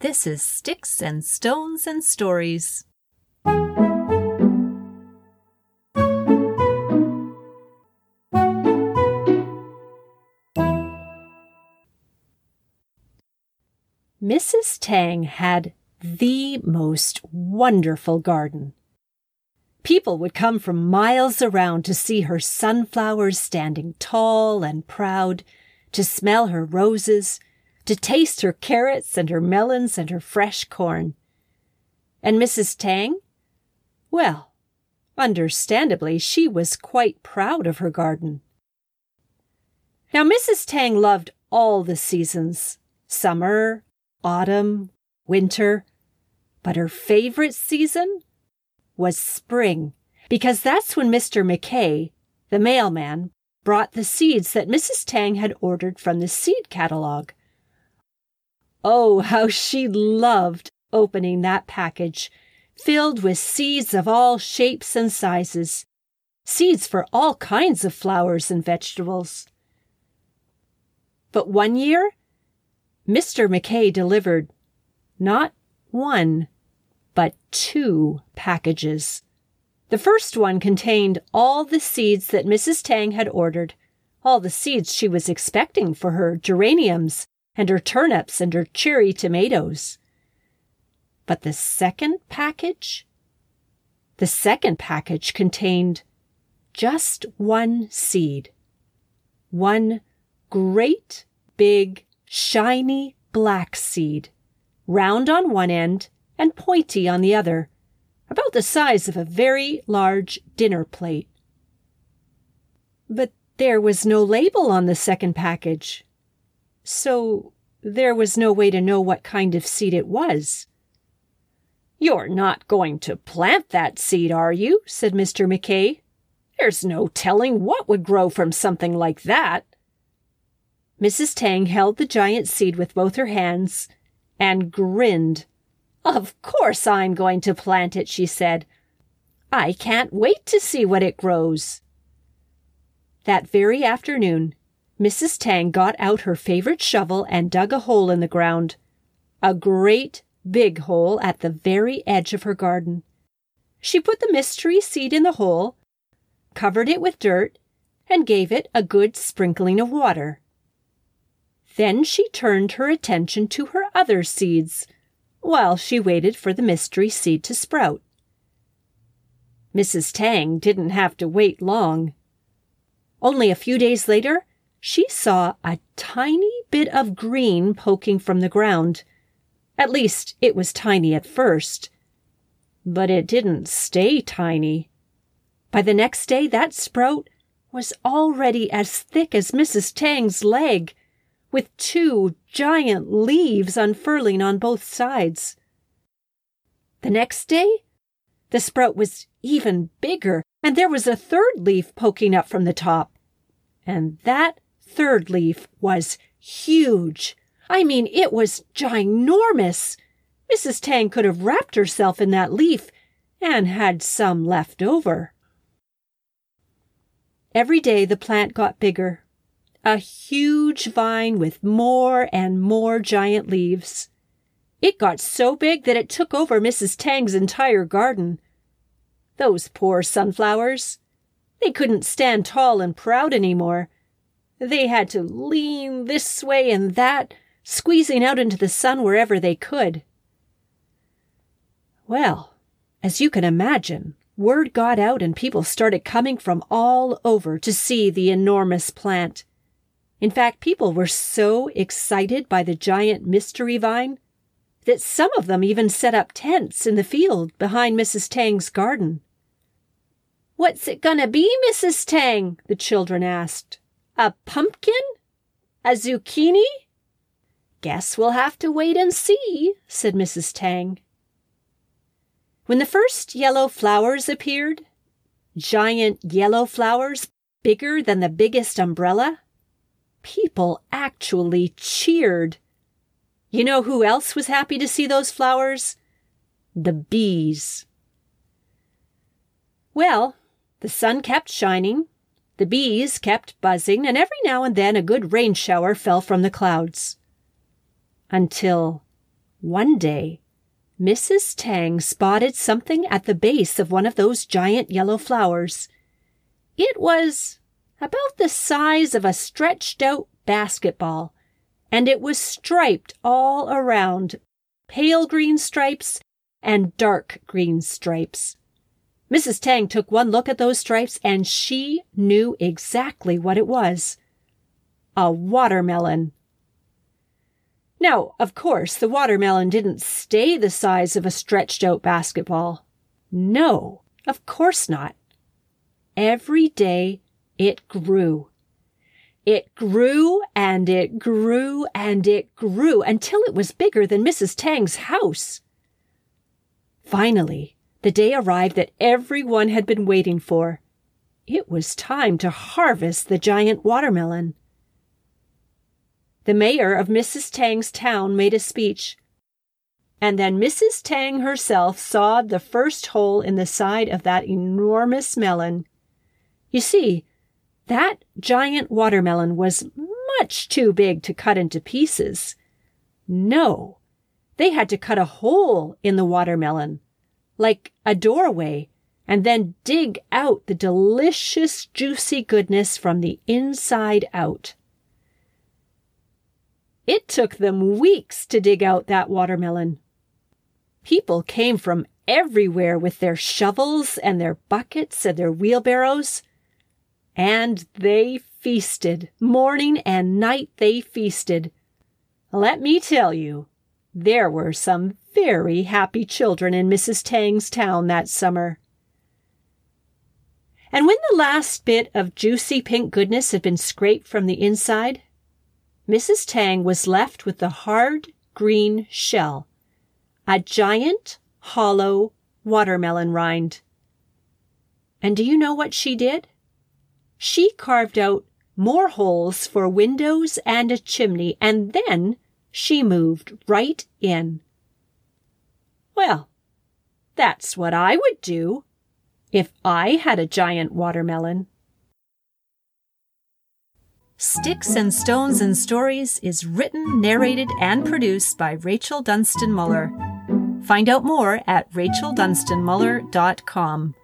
This is Sticks and Stones and Stories. Mrs. Tang had the most wonderful garden. People would come from miles around to see her sunflowers standing tall and proud, to smell her roses, to taste her carrots and her melons and her fresh corn. And Mrs. Tang? Well, understandably, she was quite proud of her garden. Now, Mrs. Tang loved all the seasons summer, autumn, winter, but her favorite season was spring, because that's when Mr. McKay, the mailman, brought the seeds that Mrs. Tang had ordered from the seed catalog. Oh, how she loved opening that package, filled with seeds of all shapes and sizes, seeds for all kinds of flowers and vegetables. But one year, Mr. McKay delivered not one, but two packages. The first one contained all the seeds that Mrs. Tang had ordered, all the seeds she was expecting for her geraniums and her turnips and her cherry tomatoes. But the second package? The second package contained just one seed. One great big shiny black seed, round on one end and pointy on the other, about the size of a very large dinner plate. But there was no label on the second package, so there was no way to know what kind of seed it was. You're not going to plant that seed, are you? said Mr. McKay. There's no telling what would grow from something like that. Mrs. Tang held the giant seed with both her hands and grinned. Of course I'm going to plant it, she said. I can't wait to see what it grows. That very afternoon, Mrs. Tang got out her favorite shovel and dug a hole in the ground. A great big hole at the very edge of her garden. She put the mystery seed in the hole, covered it with dirt, and gave it a good sprinkling of water. Then she turned her attention to her other seeds while she waited for the mystery seed to sprout. Mrs. Tang didn't have to wait long. Only a few days later, she saw a tiny bit of green poking from the ground. At least, it was tiny at first. But it didn't stay tiny. By the next day, that sprout was already as thick as Mrs. Tang's leg with two giant leaves unfurling on both sides. The next day, the sprout was even bigger, and there was a third leaf poking up from the top. And that third leaf was huge. I mean, it was ginormous. Mrs. Tang could have wrapped herself in that leaf and had some left over. Every day the plant got bigger a huge vine with more and more giant leaves. It got so big that it took over Mrs. Tang's entire garden. Those poor sunflowers. They couldn't stand tall and proud any more. They had to lean this way and that, squeezing out into the sun wherever they could. Well, as you can imagine, word got out and people started coming from all over to see the enormous plant. In fact, people were so excited by the giant mystery vine that some of them even set up tents in the field behind Mrs. Tang's garden. What's it gonna be, Mrs. Tang? the children asked. A pumpkin? A zucchini? Guess we'll have to wait and see, said Mrs. Tang. When the first yellow flowers appeared, giant yellow flowers bigger than the biggest umbrella, People actually cheered. You know who else was happy to see those flowers? The bees. Well, the sun kept shining, the bees kept buzzing, and every now and then a good rain shower fell from the clouds. Until One day, Mrs. Tang spotted something at the base of one of those giant yellow flowers. It was about the size of a stretched out basketball, and it was striped all around pale green stripes and dark green stripes. Mrs. Tang took one look at those stripes and she knew exactly what it was. A watermelon. Now, of course, the watermelon didn't stay the size of a stretched out basketball. No, of course not. Every day it grew. It grew and it grew and it grew until it was bigger than Mrs. Tang's house. Finally, the day arrived that everyone had been waiting for. It was time to harvest the giant watermelon. The mayor of Mrs. Tang's town made a speech. And then Mrs. Tang herself sawed the first hole in the side of that enormous melon. You see, that giant watermelon was much too big to cut into pieces. No, they had to cut a hole in the watermelon, like a doorway, and then dig out the delicious, juicy goodness from the inside out. It took them weeks to dig out that watermelon. People came from everywhere with their shovels and their buckets and their wheelbarrows. And they feasted. Morning and night they feasted. Let me tell you, there were some very happy children in Mrs. Tang's town that summer. And when the last bit of juicy pink goodness had been scraped from the inside, Mrs. Tang was left with the hard green shell, a giant hollow watermelon rind. And do you know what she did? She carved out more holes for windows and a chimney, and then she moved right in. Well, that's what I would do if I had a giant watermelon. Sticks and Stones and Stories is written, narrated, and produced by Rachel Dunstan Muller. Find out more at racheldunstanmuller.com.